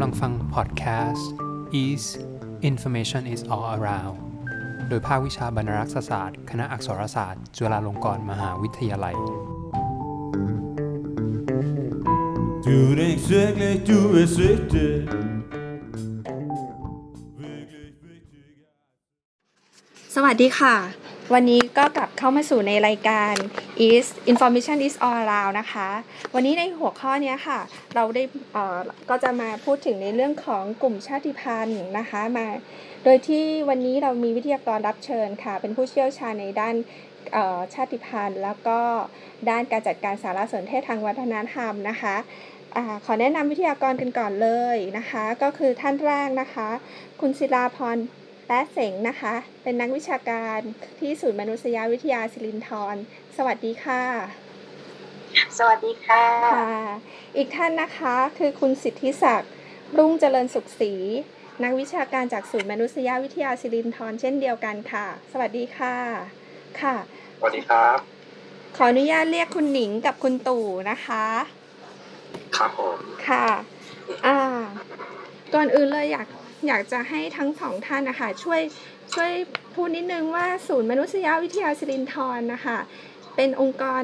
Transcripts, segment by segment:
กำลังฟังพอดแคสต์ is information is all around โดยภาควิชาบรรณรักษศาสตร์ คณะอักษรศาสตร์ จุฬาลงกรณ์มหาวิทยาลัย Du er ikke virkelig, du er svigtet. สวัสดีค่ะ วันนี้ก็กลับเข้ามาสู่ในรายการ is information is all around นะคะ วันนี้ในหัวข้อนี้ค่ะ เราได้ก็จะมาพูดถึงในเรื่องของกลุ่มชาติพันธุ์นะคะมา โดยที่วันนี้เรามีวิทยากรรับเชิญค่ะ เป็นผู้เชี่ยวชาญในด้านชาติพันธุ์ แล้วก็ด้านการจัดการสารสนเทศทางวัฒนธรรมนะคะอขอแนะนำวิทยากรกันก่อนเลยนะคะ ก็คือท่านแรกนะคะ คุณศิลาพร แป๊ะเสงนะคะ เป็นนักวิชาการที่ศูนย์มนุษยวิทยาสิรินธรสวัสดีค่ะ สวัสดีค่ะค่ะ อีกท่านนะคะคือคุณสิทธิศักดิ์รุ่งเจริญสุขศรีนักวิชาการจากศูนย์มนุษยวิทยาสิรินธรเช่นเดียวกันค่ะ สวัสดีค่ะ ค่ะ สวัสดีครับ ขออนุญาตเรียกคุณหนิงกับคุณตู่นะคะ ครับผม ค่ะ อ่า ก่อนอื่นเลยอยาก อยากจะให้ทั้งสองท่านนะคะช่วยช่วยพูดนิดนึงว่าศูนย์มนุษยวิทยาสิรินธรนะคะเป็นองค์กร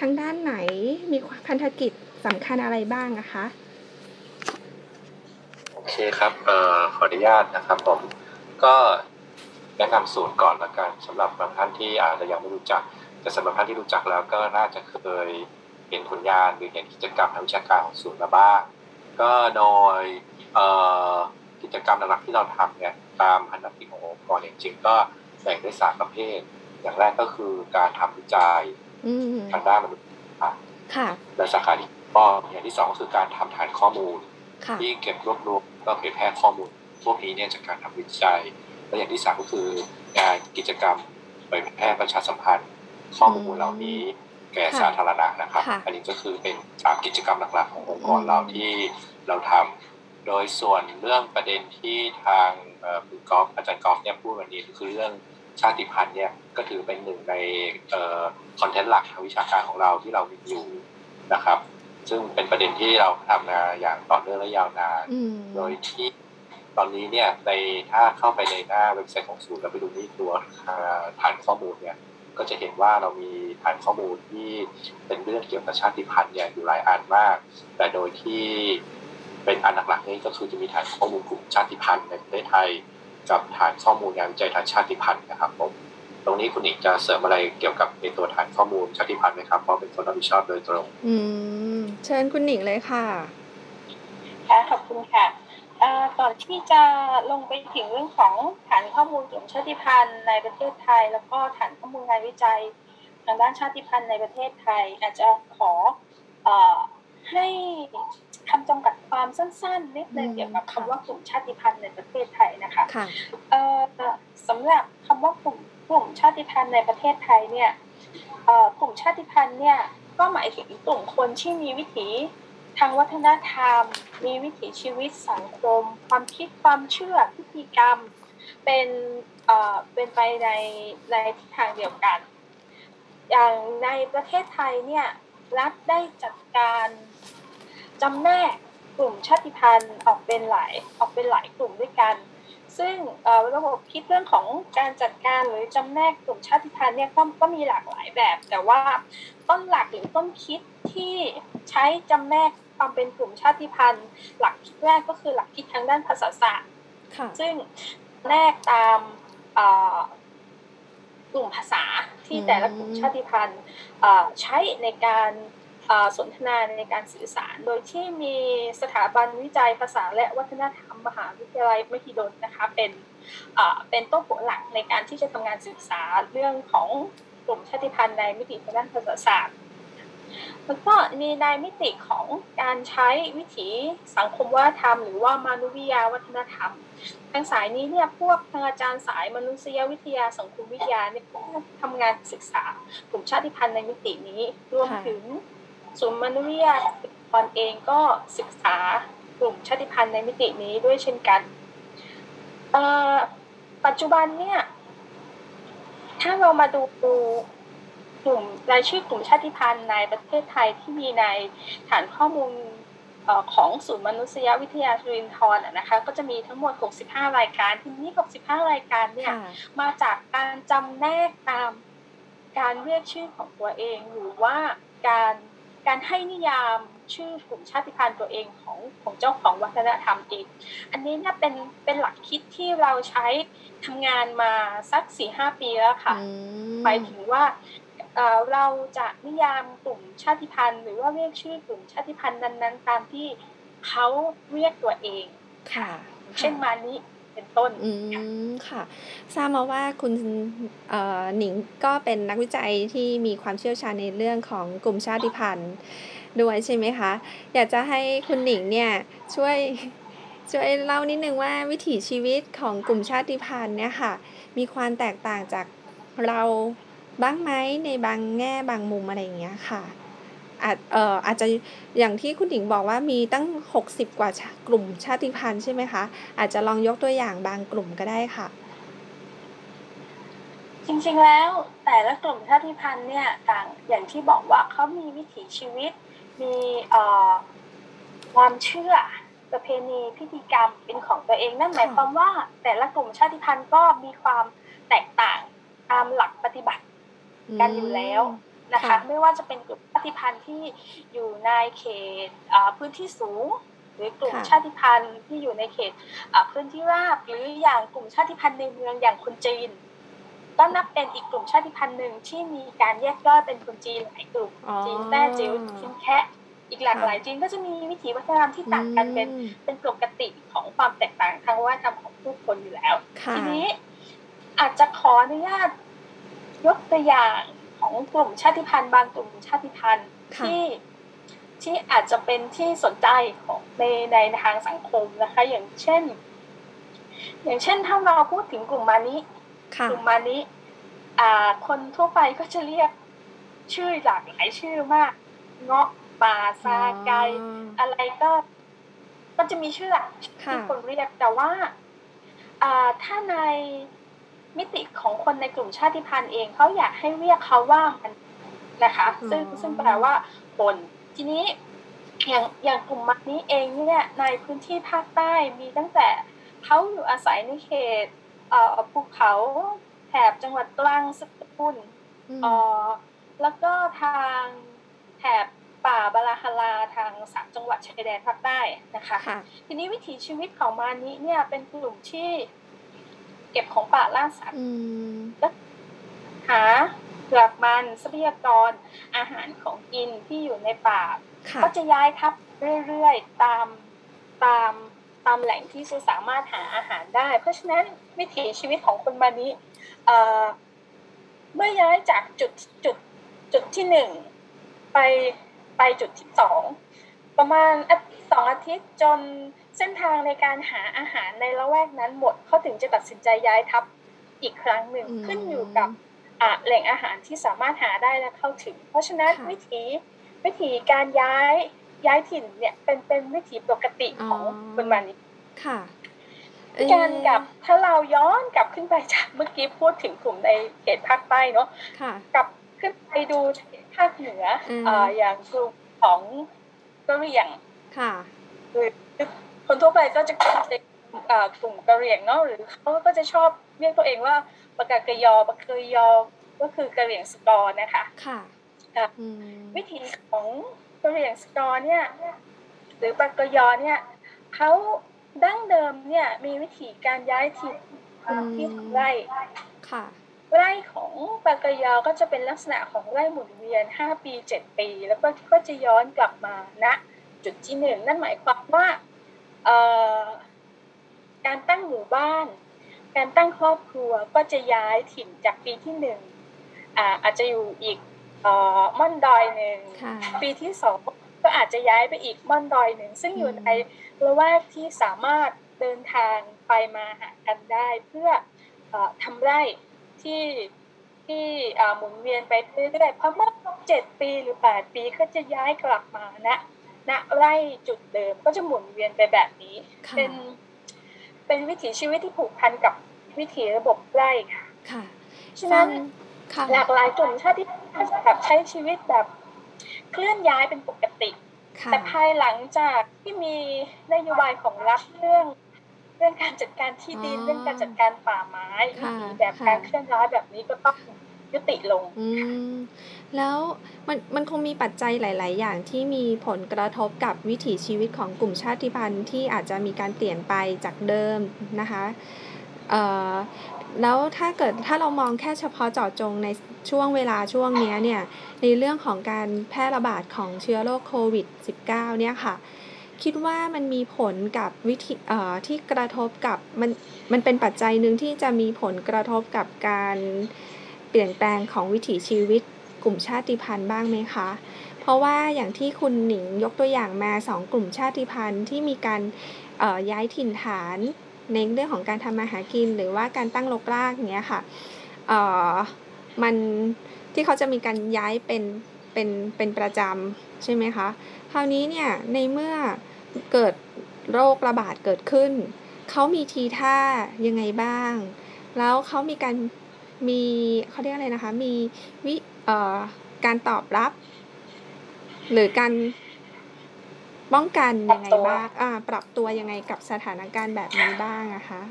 ทางด้านไหนมีพันธกิจสำคัญอะไรบ้างนะคะโอเคครับเอ่อขออนุญาตนะครับผมก็แนะนำศูนย์ก่อนละกันสำหรับบางท่านที่อาจจะยังไม่รู้จัก แต่สำหรับท่านที่รู้จักแล้วก็น่าจะเคยเห็นผลงานหรือเห็นกิจกรรมทางวิชาการของศูนย์มาบ้างก็โดยเอ่อ กิจกรรมหลักๆที่เราทำเนี่ยตามพันธกิจขององค์กรจริงๆก็แบ่งได้สามประเภท อย่างแรกก็คือการทำวิจัยอืมทางด้านมนุษยศาสตร์ค่ะและสาขาที่ก็อย่างที่สองก็คือการทำฐานข้อมูลค่ะที่เก็บรวบรวมก็เผยแพร่ข้อมูล พวกนี้เนี่ยจากการทำวิจัย และอย่างที่สามก็คืองานกิจกรรมเผยแพร่ประชาสัมพันธ์ ข้อมูลเหล่านี้แก่สาธารณะนะครับค่ะอันนี้ก็คือเป็นสามกิจกรรมหลักๆขององค์กรเราที่เราทำ โดยส่วนเรื่องประเด็นที่ทางเอ่อคุณกอล์ฟอาจารย์กอล์ฟเนี่ยพูดวันนี้ก็คือเรื่องชาติพันธุ์เนี่ยก็ถือเป็นหนึ่งในคอนเทนต์หลักทางวิชาการของเราที่เรามีอยู่นะครับ ซึ่งเป็นประเด็นที่เราทำมาอย่างต่อเนื่องและยาวนานอืมโดยที่ตอนนี้เนี่ยในถ้าเข้าไปในหน้าเว็บไซต์ของศูนย์แล้วไปดูที่ตัวอ่าฐานข้อมูลเนี่ยก็จะเห็นว่าเรามีฐานข้อมูลที่เป็นเรื่องเกี่ยวกับชาติพันธุ์เนี่ยอยู่หลายอันมาก แต่โดยที่ เป็นอันหลักๆนี่ก็คือจะมีฐานข้อมูลกลุ่มชาติพันธุ์ในประเทศไทย กับฐานข้อมูลงานวิจัยทางชาติพันธุ์นะครับผมตรงนี้คุณหนิงจะเสริมอะไรเกี่ยวกับในตัวฐานข้อมูลชาติพันธุ์ไหมครับเพราะเป็นคนรับผิดชอบโดยตรง อืมเชิญคุณหนิงเลยค่ะค่ะขอบคุณค่ะเอ่อก่อนที่จะลงไปถึงเรื่องของฐานข้อมูลกลุ่มชาติพันธุ์ในประเทศไทย แล้วก็ฐานข้อมูลงานวิจัยทางด้านชาติพันธุ์ในประเทศไทย อาจจะขอเอ่อ ให้คำจำกัดความสั้นๆนิดนึงอืมเกี่ยวกับค่ะคำว่ากลุ่มชาติพันธุ์ในประเทศไทยนะคะค่ะเอ่อสำหรับคำว่ากลุ่มกลุ่มชาติพันธุ์ในประเทศไทยเนี่ยเอ่อกลุ่มชาติพันธุ์เนี่ยก็หมายถึงกลุ่มคนที่มีวิถีทางวัฒนธรรม มีวิถีชีวิตสังคม ความคิดความเชื่อพิธีกรรม เป็นเอ่อเป็นไปในในทิศทางเดียวกัน อย่างในประเทศไทยเนี่ย รัฐได้จัดการจำแนกกลุ่มชาติพันธุ์ออกเป็นหลายออกเป็นหลายกลุ่มด้วยกัน ซึ่งเอ่อระบบคิดเรื่องของการจัดการหรือจำแนกกลุ่มชาติพันธุ์เนี่ยก็ก็มีหลากหลายแบบ แต่ว่าต้นหลักหรือต้นคิดที่ใช้จำแนกความเป็นกลุ่มชาติพันธุ์ หลักคิดแรกก็คือหลักคิดทางด้านภาษาศาสตร์ค่ะซึ่งแนกตามเอ่อ กลุ่มภาษาที่อืมแต่ละกลุ่มชาติพันธุ์เอ่อใช้ในการเอ่อสนทนาในการสื่อสาร โดยที่มีสถาบันวิจัยภาษาและวัฒนธรรมมหาวิทยาลัยมหิดลนะคะเป็นเอ่อเป็นต้นหัวหลักในการที่จะทำงานศึกษาเรื่องของกลุ่มชาติพันธุ์ในมิติทางด้านภาษาศาสตร์ แล้วก็มีในมิติของการใช้วิถีสังคมวัฒนธรรม หรือว่ามานุวิยาวัฒนธรรม ทางสายนี้เนี่ยพวกทางอาจารย์สายมนุษยวิทยาสังคมวิทยาเนี่ยก็ทำงานศึกษากลุ่มชาติพันธุ์ในมิตินี้รวมถึงศูนย์มนุษยวิทยาตอนเองก็ศึกษากลุ่มชาติพันธุ์ในมิตินี้ด้วยเช่นกันปัจจุบันเนี่ยถ้าเรามาดู กลุ่มรายชื่อกลุ่มชาติพันธุ์ในประเทศไทยที่มีในฐานข้อมูลเอ่อของศูนย์มนุษยวิทยาสุรินทร์อะนะคะก็จะมีทั้งหมด 65 รายการทีนี้ 65 รายการเนี่ยค่ะมาจากการจำแนกตามการเรียกชื่อของตัวเอง หรือว่าการการให้นิยามชื่อกลุ่มชาติพันธุ์ตัวเองของของเจ้าของวัฒนธรรมเองอันนี้เนี่ยเป็นเป็นหลักคิดที่เราใช้ทำงานมาสักสี่ห้าปีแล้วค่ะอืมหมายถึงว่า เอ่อเราจะนิยามกลุ่มชาติพันธุ์ หรือว่าเรียกชื่อกลุ่มชาติพันธุ์นั้นๆ ตามที่เขาเรียกตัวเอง ค่ะ เช่นมานิเป็นต้น อืม ค่ะ ทราบมาว่าคุณเอ่อหนิงก็เป็นนักวิจัยที่มีความเชี่ยวชาญในเรื่องของกลุ่มชาติพันธุ์ด้วยใช่ไหมคะ อยากจะให้คุณหนิงเนี่ยช่วยช่วยเล่านิดนึงว่าวิถีชีวิตของกลุ่มชาติพันธุ์เนี่ยค่ะ มีความแตกต่างจากเรา บ้างไหมในบางแง่บางมุมอะไรอย่างเงี้ยค่ะอาจเอ่ออาจจะอย่างที่คุณหญิงบอกว่ามีตั้ง 60 กว่าชากลุ่มชาติพันธุ์ใช่ไหมคะ อาจจะลองยกตัวอย่างบางกลุ่มก็ได้ค่ะ จริงๆแล้วแต่ละกลุ่มชาติพันธุ์เนี่ยต่างอย่างที่บอกว่าเขามีวิถีชีวิต มีเอ่อความเชื่อประเพณีพิธีกรรมเป็นของตัวเองนั่นหมายความว่าแต่ละกลุ่มชาติพันธุ์ก็มีความแตกต่างตามหลักปฏิบัติ กันอยู่แล้วนะคะค่ะไม่ว่าจะเป็นกลุ่มชาติพันธุ์ที่อยู่ในเขตเอ่อพื้นที่สูง หรือกลุ่มค่ะชาติพันธุ์ที่อยู่ในเขตเอ่อพื้นที่ราบหรืออย่างกลุ่มชาติพันธุ์ในเมืองอย่างคนจีน ก็นับเป็นอีกกลุ่มชาติพันธุ์หนึ่งที่มีการแยกย่อยเป็นคนจีนหลายกลุ่มอ๋อจีนแต้จิ๋วจีนแคะอีกหลากหลายจีนก็จะมีวิถีวัฒนธรรมที่ต่างกันเป็นอืมเป็นปกติของความแตกต่างทางวัฒนธรรมของผู้คนอยู่แล้วค่ะทีนี้อาจจะขออนุญาต ยกตัวอย่างของกลุ่มชาติพันธุ์บางกลุ่มชาติพันธุ์ค่ะที่ที่อาจจะเป็นที่สนใจของในในทางสังคมนะคะ อย่างเช่น อย่างเช่นถ้าเราพูดถึงกลุ่มมานิค่ะกลุ่มมานิอ่า คนทั่วไปก็จะเรียกชื่อหลากหลายชื่อมาก เงาะป่าซาไกอ๋ออะไรก็ ก็จะมีชื่ออะค่ะที่คนเรียกแต่ว่าอ่าถ้าใน มิติของคนในกลุ่มชาติพันธุ์เองเขาอยากให้เรียกเขาว่ามันนะคะ ซึ่งซึ่งแปลว่าคนทีนี้อย่างอย่างกลุ่มมันนี้เองเนี่ยในพื้นที่ภาคใต้มีตั้งแต่เขาอยู่อาศัยในเขตเอ่อภูเขาแถบจังหวัดตรังสตูลอืมเอ่อแล้วก็ทางแถบป่าบาลาฮาราทางสามจังหวัดชายแดนภาคใต้นะคะค่ะทีนี้วิถีชีวิตของมานิเนี่ยเป็นกลุ่มที่ เก็บของป่าล่าสัตว์อืมหาเปลือกมันทรัพยากรอาหารของกินที่อยู่ในป่าค่ะก็จะย้ายทับเรื่อยๆตามตามตามแหล่งที่จะสามารถหาอาหารได้ เพราะฉะนั้นวิถีชีวิตของคนมานิเอ่อเมื่อย้ายจากจุดจุดจุดที่หนึ่งไปไปจุดที่สองประมาณอาทิตย์สองอาทิตย์จน เส้นทางในการหาอาหารในละแวกนั้นหมดเขาถึงจะตัดสินใจย้ายทับอีกครั้งหนึ่งอืมขึ้นอยู่กับอะแหล่งอาหารที่สามารถหาได้และเข้าถึง เพราะฉะนั้นค่ะวิถีวิถีการย้ายย้ายถิ่นเนี่ยเป็นเป็นวิถีปกติของอ๋อคนมานิค่ะการกับถ้าเราย้อนกลับขึ้นไปจากเมื่อกี้พูดถึงกลุ่มในเขตภาคใต้เนาะค่ะกลับขึ้นไปดูภาคเหนืออมเอ่ออย่างกลุ่มของกะเหรี่ยงค่ะหรือ คนทั่วไปก็จะเป็นเอ่อกลุ่มกะเหรี่ยงเนาะหรือเขาก็จะชอบเรียกตัวเองว่าปากกากะยอปากกะยอก็คือกะเหรี่ยงสกอร์นะคะ ค่ะค่ะอืมวิธีของกะเหรี่ยงสกอร์เนี่ยหรือปากกยอเนี่ยเขาดั้งเดิมเนี่ยมีวิธีการย้ายถิ่นที่ทำไร่ค่ะไร่ของปากกยอก็จะเป็นลักษณะของไร่หมุนเวียน 5 ปี 7 ปี แล้วก็ก็จะย้อนกลับมาณจุดที่หนึ่งนั่นหมายความว่าเอ่อ การตั้งหมู่บ้าน การตั้งครอบครัวก็จะย้ายถิ่นจากปีที่หนึ่งอ่าอาจจะอยู่อีกเอ่อม่อนดอยหนึ่งค่ะปีที่สองก็อาจจะย้ายไปอีกม่อนดอยหนึ่งซึ่งอยู่ในละแวกที่สามารถเดินทางไปมาหากันได้ เพื่อเออทำไร่ที่ที่เอ่อหมุนเวียนไปเรื่อยๆเพราะเมื่อครบเจ็ดปีหรือแปดปีก็จะย้ายกลับมาณ ณไร่จุดเดิมก็จะหมุนเวียนไปแบบนี้ค่ะเป็น เป็นวิถีชีวิตที่ผูกพันกับวิถีระบบไร่ค่ะค่ะฉะนั้นค่ะหลากหลายกลุ่มชาติพันธุ์แบบใช้ชีวิตแบบเคลื่อนย้ายเป็นปกติค่ะแต่ภายหลังจากที่มีนโยบายของรัฐเรื่องเรื่องการจัดการที่ดินอ๋อเรื่องการจัดการป่าไม้วิค่ะถีแบบค่ะการเคลื่อนย้ายแบบนี้ก็ต้อง ยุติลงแล้วมันมันคงมีปัจจัยหลาย ๆ อย่างที่มีผลกระทบกับวิถีชีวิตของกลุ่มชาติพันธุ์ที่อาจจะมีการเปลี่ยนไปจากเดิมนะคะแล้วถ้าเกิดถ้าเรามองแค่เฉพาะเจาะจงในช่วงเวลาช่วงนี้เนี่ยในเรื่องของการแพร่ระบาดของเชื้อโรคโควิด -19 เนี่ยค่ะ คิดว่ามันมีผลกับวิธีที่กระทบกับมันมันเป็นปัจจัยหนึ่งที่จะมีผลกระทบกับการ เปลี่ยนแปลงของวิถีชีวิตกลุ่มชาติพันธุ์บ้างไหมคะ เพราะว่าอย่างที่คุณหนิงยกตัวอย่างมาสองกลุ่มชาติพันธุ์ที่มีการย้ายถิ่นฐานในเรื่องของการทำมาหากิน หรือว่าการตั้งรกรากอย่างเงี้ยค่ะเออมันที่เขาจะมีการย้ายเป็นเป็นเป็นประจำใช่ไหมคะ คราวนี้เนี่ยในเมื่อเกิดโรคระบาดเกิดขึ้น เขามีทีท่ายังไงบ้าง แล้วเขามีการ มีเขาเรียกอะไรนะคะ มีวิเอ่อการตอบรับ หรือการป้องกันยังไงบ้างอ่า ปรับตัวยังไงกับสถานการณ์แบบนี้บ้างอะคะ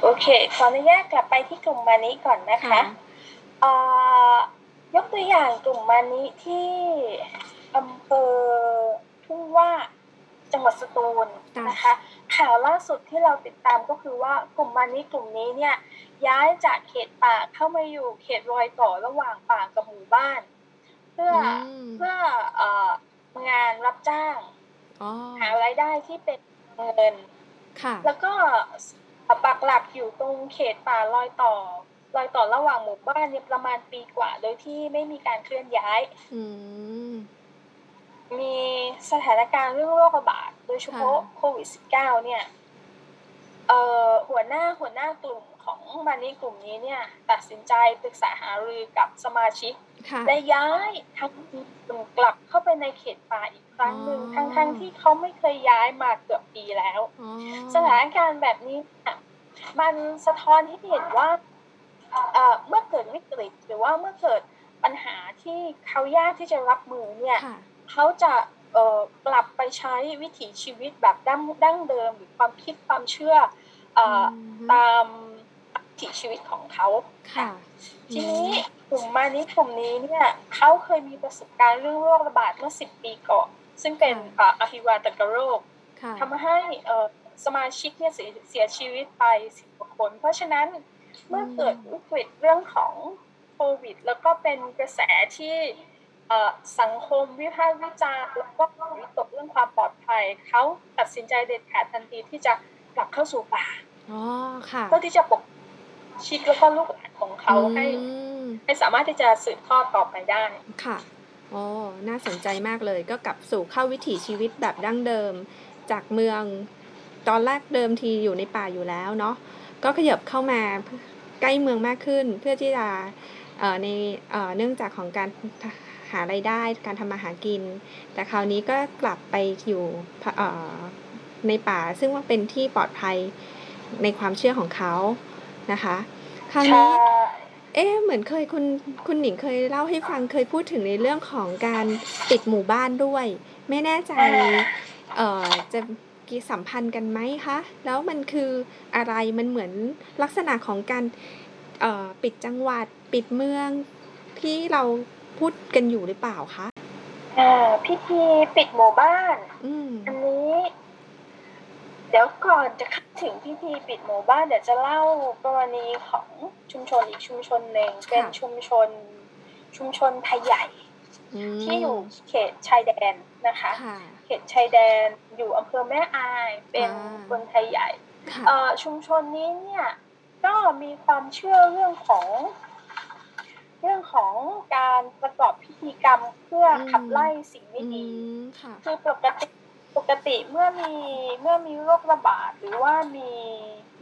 โอเค ขออนุญาตกลับไปที่กลุ่มมานิก่อนนะคะเอ่อยกตัวอย่างกลุ่มมานิที่อำเภอทุ่งว่า จังหวัดสตูลนะคะข่าวล่าสุดที่เราติดตามก็คือว่ากลุ่มมานิกลุ่มนี้เนี่ยย้ายจากเขตป่าเข้ามาอยู่เขตรอยต่อระหว่างป่ากับหมู่บ้าน เพื่ออมเพื่อเอ่องานรับจ้างอ๋อหารายได้ที่เป็นเงินค่ะแล้วก็ปักหลักอยู่ตรงเขตป่ารอยต่อรอยต่อระหว่างหมู่บ้านเนี่ยประมาณปีกว่า โดยที่ไม่มีการเคลื่อนย้ายอื มมีสถานการณ์เรื่องโรคระบาดโดยเฉพาะค่ะโควิด -19 เนี่ยเอ่อหัวหน้าหัวหน้ากลุ่มของมานี่กลุ่มนี้เนี่ย ตัดสินใจปรึกษาหารือกับสมาชิกค่ะและย้ายทั้งกลุ่มกลับเข้าไปในเขตป่าอีกครั้งหนึ่งอ๋อทั้งๆที่เขาไม่เคยย้ายมาเกือบปีแล้วอ๋อสถานการณ์แบบนี้เนี่ยมันสะท้อนให้เห็นว่าเอ่อเมื่อเกิดวิกฤตหรือว่าเมื่อเกิดปัญหาที่เขายากที่จะรับมือเนี่ยค่ะ เขาจะเอ่อกลับไปใช้วิถีชีวิตแบบดั้งดั้งเดิมหรือความคิดความเชื่อเอ่ออมตามวิถีชีวิตของเขาค่ะ ทีนี้กลุ่มมานี้กลุ่มนี้เนี่ยเขาเคยมีประสบการณ์เรื่องโรคระบาดเมื่อสิบปีก่อนซึ่งเป็นเอ่ออหิวาตกโรคค่ะทำให้เอ่อสมาชิกเนี่ยเสียเสียชีวิตไปสิบกว่าคน เพราะฉะนั้นเมื่อเกิดวิกฤตเรื่องของโควิด แล้วก็เป็นกระแสที่เอ่อ สังคมวิพากษ์วิจารณ์แล้วก็วิตกเรื่องความปลอดภัยเขาตัดสินใจเด็ดขาดทันทีที่จะกลับเข้าสู่ป่าอ๋อค่ะเพื่อที่จะปกชิดแล้วก็ลูกหลานของเขาให้อืมให้สามารถที่จะสืบทอดต่อไปได้ค่ะอ๋อน่าสนใจมากเลย ก็กลับสู่เข้าวิถีชีวิตแบบดั้งเดิม จากเมือง ตอนแรกเดิมทีอยู่ในป่าอยู่แล้วเนาะก็ขยับเข้ามาใกล้เมืองมากขึ้น เพื่อที่จะเอ่อในเอ่อเนื่องจากของการ หารายได้การทำมาหากิน แต่คราวนี้ก็กลับไปอยู่เอ่อในป่าซึ่งว่าเป็นที่ปลอดภัยในความเชื่อของเขานะคะ คราวใช่นี้เอ๊ะเหมือนเคยคุณคุณหนิงเคยเล่าให้ฟังเคยพูดถึงในเรื่องของการปิดหมู่บ้านด้วย ไม่แน่ใจเอ่อจะกี่สัมพันธ์กันไหมคะแล้วมันคืออะไรมันเหมือนลักษณะของการเอ่อปิดจังหวัดปิดเมืองที่เรา พูดกันอยู่หรือเปล่าคะเอ่อพิธีปิดหมู่บ้านอืมอันนี้ เดี๋ยวก่อนจะเข้าถึงพิธีปิดหมู่บ้านเดี๋ยวจะเล่ากรณีของชุมชนอีกชุมชนหนึ่งเป็นชุมชน ชุมชนไทยใหญ่มที่อยู่เขตชายแดนนะคะค่ะเขตชายแดนอยู่อำเภอแม่อายเป็นอ่าคนไทยใหญ่ค่ะเอ่อชุมชนนี้เนี่ยก็มีความเชื่อเรื่องของ เรื่องของการประกอบพิธีกรรมเพื่อขับไล่สิ่งไม่อืดีมค่ะคือปกติปกติเมื่อมีเมื่อมีโรคระบาดหรือว่ามี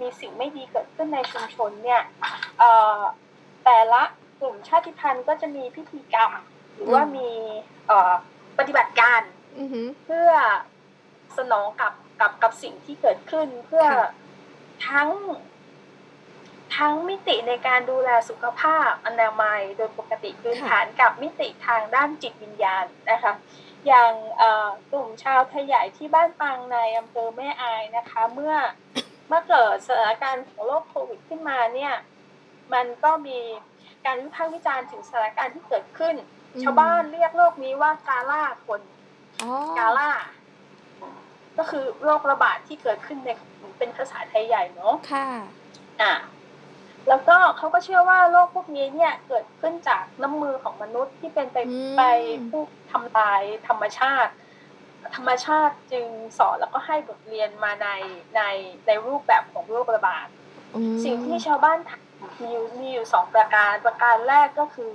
มีสิ่งไม่ดีเกิดขึ้นในชุมชนเนี่ยเอ่อแต่ละกลุ่มชาติพันธุ์ก็จะมีพิธีกรรม หรือว่าอืมมีเอ่อปฏิบัติการอือหือเพื่อสนองกับกับกับสิ่งที่เกิดขึ้นเพื่อค่ะทั้ง ททั้งมิติในการดูแลสุขภาพอนามัยโดยปกติพื้นฐานกับมิติทางด้านจิตวิญญาณนะคะอย่างกลุ่มชาวไทยใหญ่ที่บ้านปังในอำเภอแม่อายนะคะ เมื่อเมื่อเกิดสถานการณ์ของโรคโควิดขึ้นมาเนี่ยมันก็มีการวิพากษ์วิจารณ์ถึงสถานการณ์ที่เกิดขึ้น ชาวบ้านเรียกโรคนี้ว่ากาล่าคนกาล่า ก็คือโรคระบาดที่เกิดขึ้นในเป็นภาษาไทยใหญ่เนาะค่ะ อ่า แล้วก็เขาก็เชื่อว่าโรคพวกนี้เนี่ยเกิดขึ้นจากน้ำมือของมนุษย์ที่เป็นไปไปผู้ทำลายธรรมชาติ ธรรมชาติจึงสอนแล้วก็ให้บทเรียนมาในในในรูปแบบของโรคระบาดสิ่งที่ชาวบ้านมีอยู่มีอยู่สองประการประการแรกก็คือ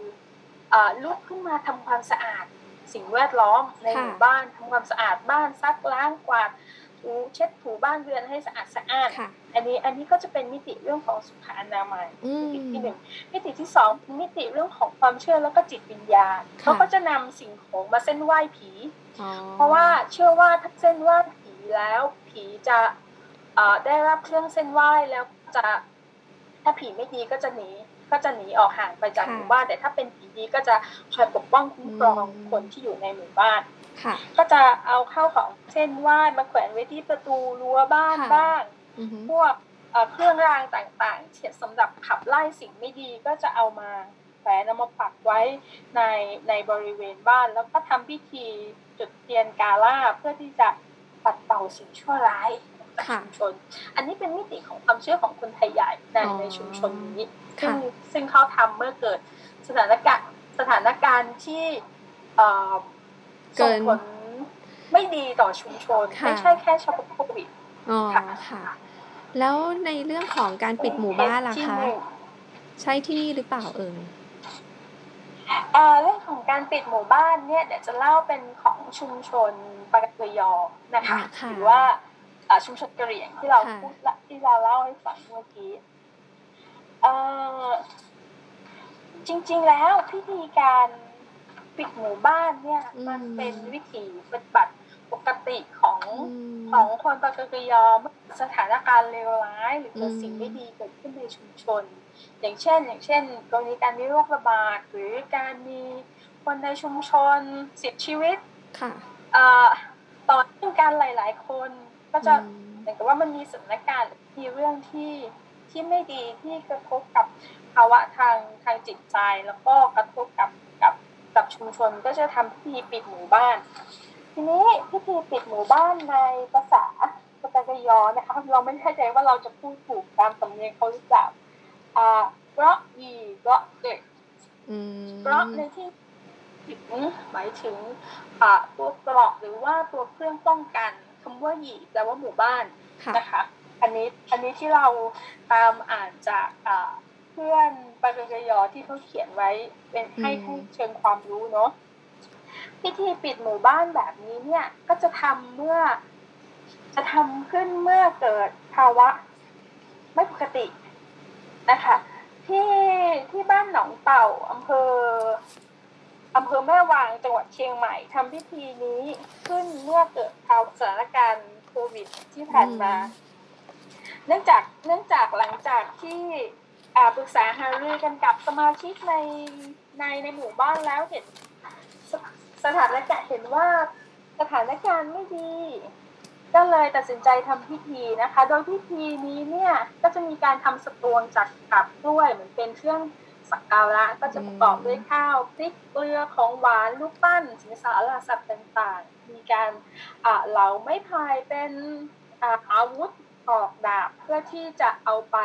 ลุกขึ้นมาทำความสะอาดสิ่งแวดล้อมในหมู่บ้านทำความสะอาดบ้านซักล้างกวาด ถูเช็ดถูบ้านเรือนให้สะอาดสะอ้านอันนี้อันนี้ก็จะเป็นมิติเรื่องของสุขอนามัยมิติที่หนึ่งมิติที่สองมิติเรื่องของความเชื่อแล้วก็จิตวิญญาณเขาก็จะนำสิ่งของมาเส้นไหว้ผี เพราะว่าเชื่อว่าถ้าเส้นไหว้ผีแล้วผีจะได้รับเครื่องเส้นไหว้แล้วจะถ้าผีไม่ดีก็จะหนีก็จะหนีออกห่างไปจากหมู่บ้าน แต่ถ้าเป็นผีดีก็จะคอยปกป้องคุ้มครองคนที่อยู่ในหมู่บ้าน ก็จะเอาเข้าของเช่นว่ามาแขวนไว้ที่ประตูรั้วบ้านบ้างพวกเครื่องรางต่างๆเช่นสำหรับขับไล่สิ่งไม่ดีก็จะเอามาแขวนนำมาปักไว้ในในบริเวณบ้าน แล้วก็ทำพิธีจุดเทียนกาล่าเพื่อที่จะปัดเป่าสิ่งชั่วร้ายชุมชน อันนี้เป็นมิติของความเชื่อของคนไทยใหญ่ในในชุมชนนี้ ซึ่งซึ่งเขาทำเมื่อเกิดสถานการณ์สถานการณ์ที่ ส่งผลไม่ดีต่อชุมชน ไม่ใช่แค่เฉพาะโควิดอ๋อค่ะ แล้วในเรื่องของการปิดหมู่บ้านล่ะคะ ใช่ที่นี่หรือเปล่าเอ่ยเรื่องของการปิดหมู่บ้านเนี่ยเดี๋ยวจะเล่าเป็นของชุมชนปากเกยอนะคะหรือว่าชุมชนกะเหรี่ยงที่เราพูดที่เราเล่าให้ฟังเมื่อกี้จริง ๆ แล้วพิธีการ ปิดหมู่บ้านเนี่ย มันเป็นวิถีปฏิบัติปกติของของคนปากกยอเมื่อสถานการณ์เลวร้าย หรือเกิดสิ่งไม่ดีเกิดขึ้นในชุมชน อย่างเช่น อย่างเช่นกรณีการมีโรคระบาดหรือการมีคนในชุมชนเสียชีวิตค่ะต่อเนื่องกันหลาย ๆ คนก็จะเหมือนกับว่ามันมีสถานการณ์มีเรื่องที่ที่ไม่ดีที่กระทบกับภาวะทางทางจิตใจ แล้วก็กระทบกับ กับกับชุมชนก็จะทำพิธีปิดหมู่บ้าน ทีนี้พิธีปิดหมู่บ้านในภาษาปตกยอนะคะเราไม่แน่ใจว่าเราจะพูดถูกตามสำเนียงเขาหรือเปล่าอ่าเกราะอีเกราะเกิดเกราะในที่ถึงหมายถึงอ่าตัวกรอกหรือว่าตัวเครื่องป้องกันคำว่าหยีแปลว่าหมู่บ้านนะคะ อันนี้อันนี้ที่เราตามอ่านจากเพื่อนปรกยอที่เขาเขียนไว้เป็นให้ให้เชิงความรู้เนาะพิธีปิดหมู่บ้านแบบนี้เนี่ย ก็จะทำเมื่อ จะทำขึ้นเมื่อเกิดภาวะไม่ปกตินะคะที่ที่บ้านหนองเต่าอำเภออำเภอแม่วางจังหวัดเชียงใหม่ทำพิธีนี้ขึ้นเมื่อเกิดภาวะสถานการณ์โควิดที่ผ่านมา เนื่องจากเนื่องจากหลังจากที่ ปรึกษาหารือกันกับสมาชิกในในในหมู่บ้านแล้วเห็นสสถานการณ์เห็นว่าสถานการณ์ไม่ดี ก็เลยตัดสินใจทำพิธีนะคะ โดยพิธีนี้เนี่ยก็จะมีการทำสตวงจากกับด้วยเหมือนเป็นเครื่องสักการะก็จะประกอบด้วยข้าวพริกเกลือของหวานลูกปั้นสินสารสัตว์ต่างๆ มีการเหลาไม้พายเป็นอาวุธออกดาบเพื่อที่จะเอาไป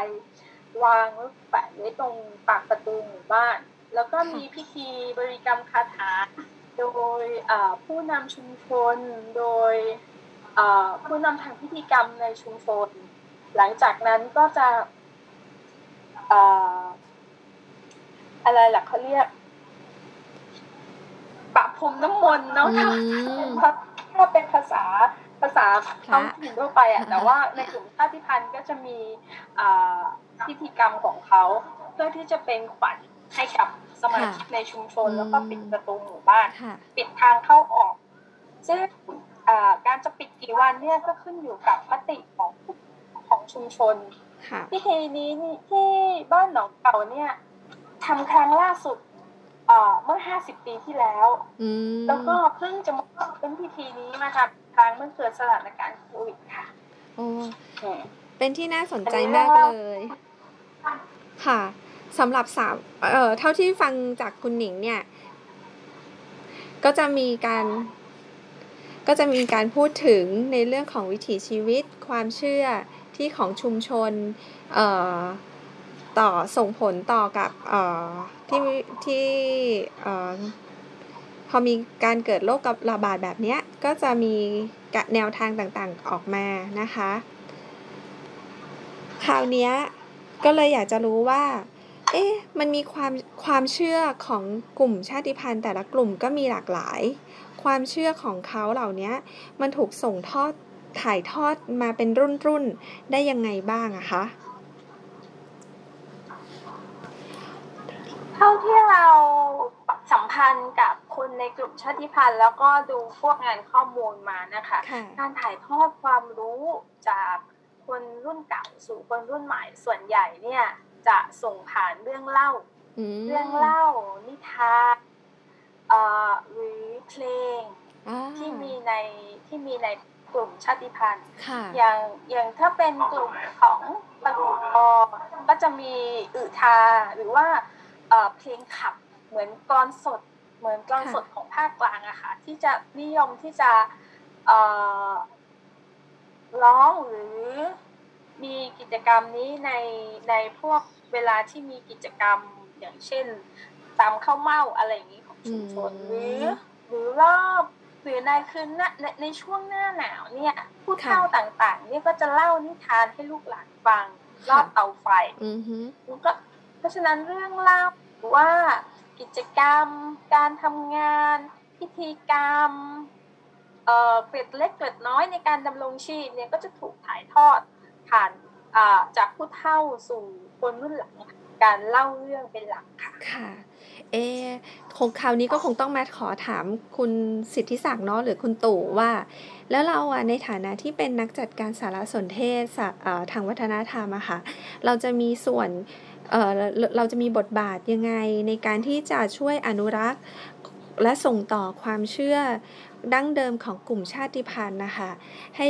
วางแปะไว้ตรงปากประตูหมู่บ้าน แล้วก็มีพิธีบริกรรมคาถา โดยผู้นำชุมชน โดยผู้นำทางพิธีกรรมในชุมชน หลังจากนั้นก็จะอะไรหลักเขาเรียกปะพรมน้ำมนต์เนาะถ้าเป็นภาษาภาษาท้องถิ่นทั่วไปอะแต่ว่าในกลุ่มชาติพันธุ์ก็จะมี พิธีกรรมของเขาเพื่อที่จะเป็นขวัญให้กับสมาชิกในชุมชนแล้วก็ปิดประตูหมู่บ้าน ปิดทางเข้าออก ซึ่งการจะปิดกี่วันเนี่ยก็ขึ้นอยู่กับมติของของชุมชนค่ะพิธีนี้นี่ที่บ้านหนองเก่าเนี่ยทำครั้งล่าสุดเอ่อเมื่อ50ปีที่แล้วอืมแล้วก็เพิ่งจะมาเป็นพิธีนี้มาทำครั้งเมื่อเกิดสถานการณ์โควิดค่ะ โอ้อืมเป็นที่น่าสนใจอันนี้มากเล่าเลย ค่ะสำหรับสามเอ่อเท่าที่ฟังจากคุณหนิงเนี่ย ก็จะมีการก็จะมีการพูดถึงในเรื่องของวิถีชีวิต ความเชื่อที่ของชุมชนเอ่อต่อส่งผลต่อกับเอ่อที่ที่เอ่อพอมีการเกิดโรคระบาดแบบเนี้ยก็จะมีแนวทางต่างๆออกมานะคะ คราวเนี้ย ก็เลยอยากจะรู้ว่า เอ๊ะ มันมีความความเชื่อของกลุ่มชาติพันธุ์แต่ละกลุ่มก็มีหลากหลาย ความเชื่อของเขาเหล่านี้มันถูกส่งทอดถ่ายทอดมาเป็นรุ่นรุ่นๆได้ยังไงบ้างอะคะ เท่าที่เราสัมพันธ์กับคนในกลุ่มชาติพันธุ์ แล้วก็ดูพวกงานข้อมูลมานะคะค่ะการถ่ายทอดความรู้จาก คนรุ่นเก่าสู่คนรุ่นใหม่ส่วนใหญ่เนี่ย จะส่งผ่านเรื่องเล่าอืมเรื่องเล่า นิทานเอ่อหรือเพลงอ่าที่มีในที่มีในกลุ่มชาติพันธุ์ค่ะอย่างอย่างถ้าเป็นกลุ่มของปะกอก็จะมีอึทาหรือว่าเอ่อเพลงขับเหมือนกลอนสด เหมือนกลอนสดของภาคกลางอะค่ะที่จะนิยมที่จะเอ่อ ร้องหรือมีกิจกรรมนี้ในในพวกเวลาที่มีกิจกรรมอย่างเช่นตามข้าวเม่าอะไรอย่างนี้ของชุมชนอืมหรือหรือรอบหรือในคืนหน้าในในช่วงหน้าหนาวเนี่ย ผู้เฒ่าต่างๆ เนี่ยก็จะเล่านิทานให้ลูกหลานฟังรอบเตาไฟอือฮึแล้วก็เพราะฉะนั้นเรื่องเล่าหรือว่ากิจกรรม การทำงาน พิธีกรรม เกร็ดเล็กเกร็ดน้อยในการดำรงชีพเนี่ยก็จะถูกถ่ายทอดผ่านจากผู้เฒ่าสู่คนรุ่นหลังการเล่าเรื่องเป็นหลักค่ะค่ะเอคงคราวนี้ก็คงต้องมาขอถามคุณสิทธิศักดิ์เนาะหรือคุณตู่ว่า แล้วเราอะในฐานะที่เป็นนักจัดการสารสนเทศทางวัฒนธรรมอะค่ะเราจะมีส่วนเเราจะมีบทบาทยังไงในการที่จะช่วยอนุรักษ์ และส่งต่อความเชื่อ ดั้งเดิมของกลุ่มชาติพันธุ์นะคะ ให้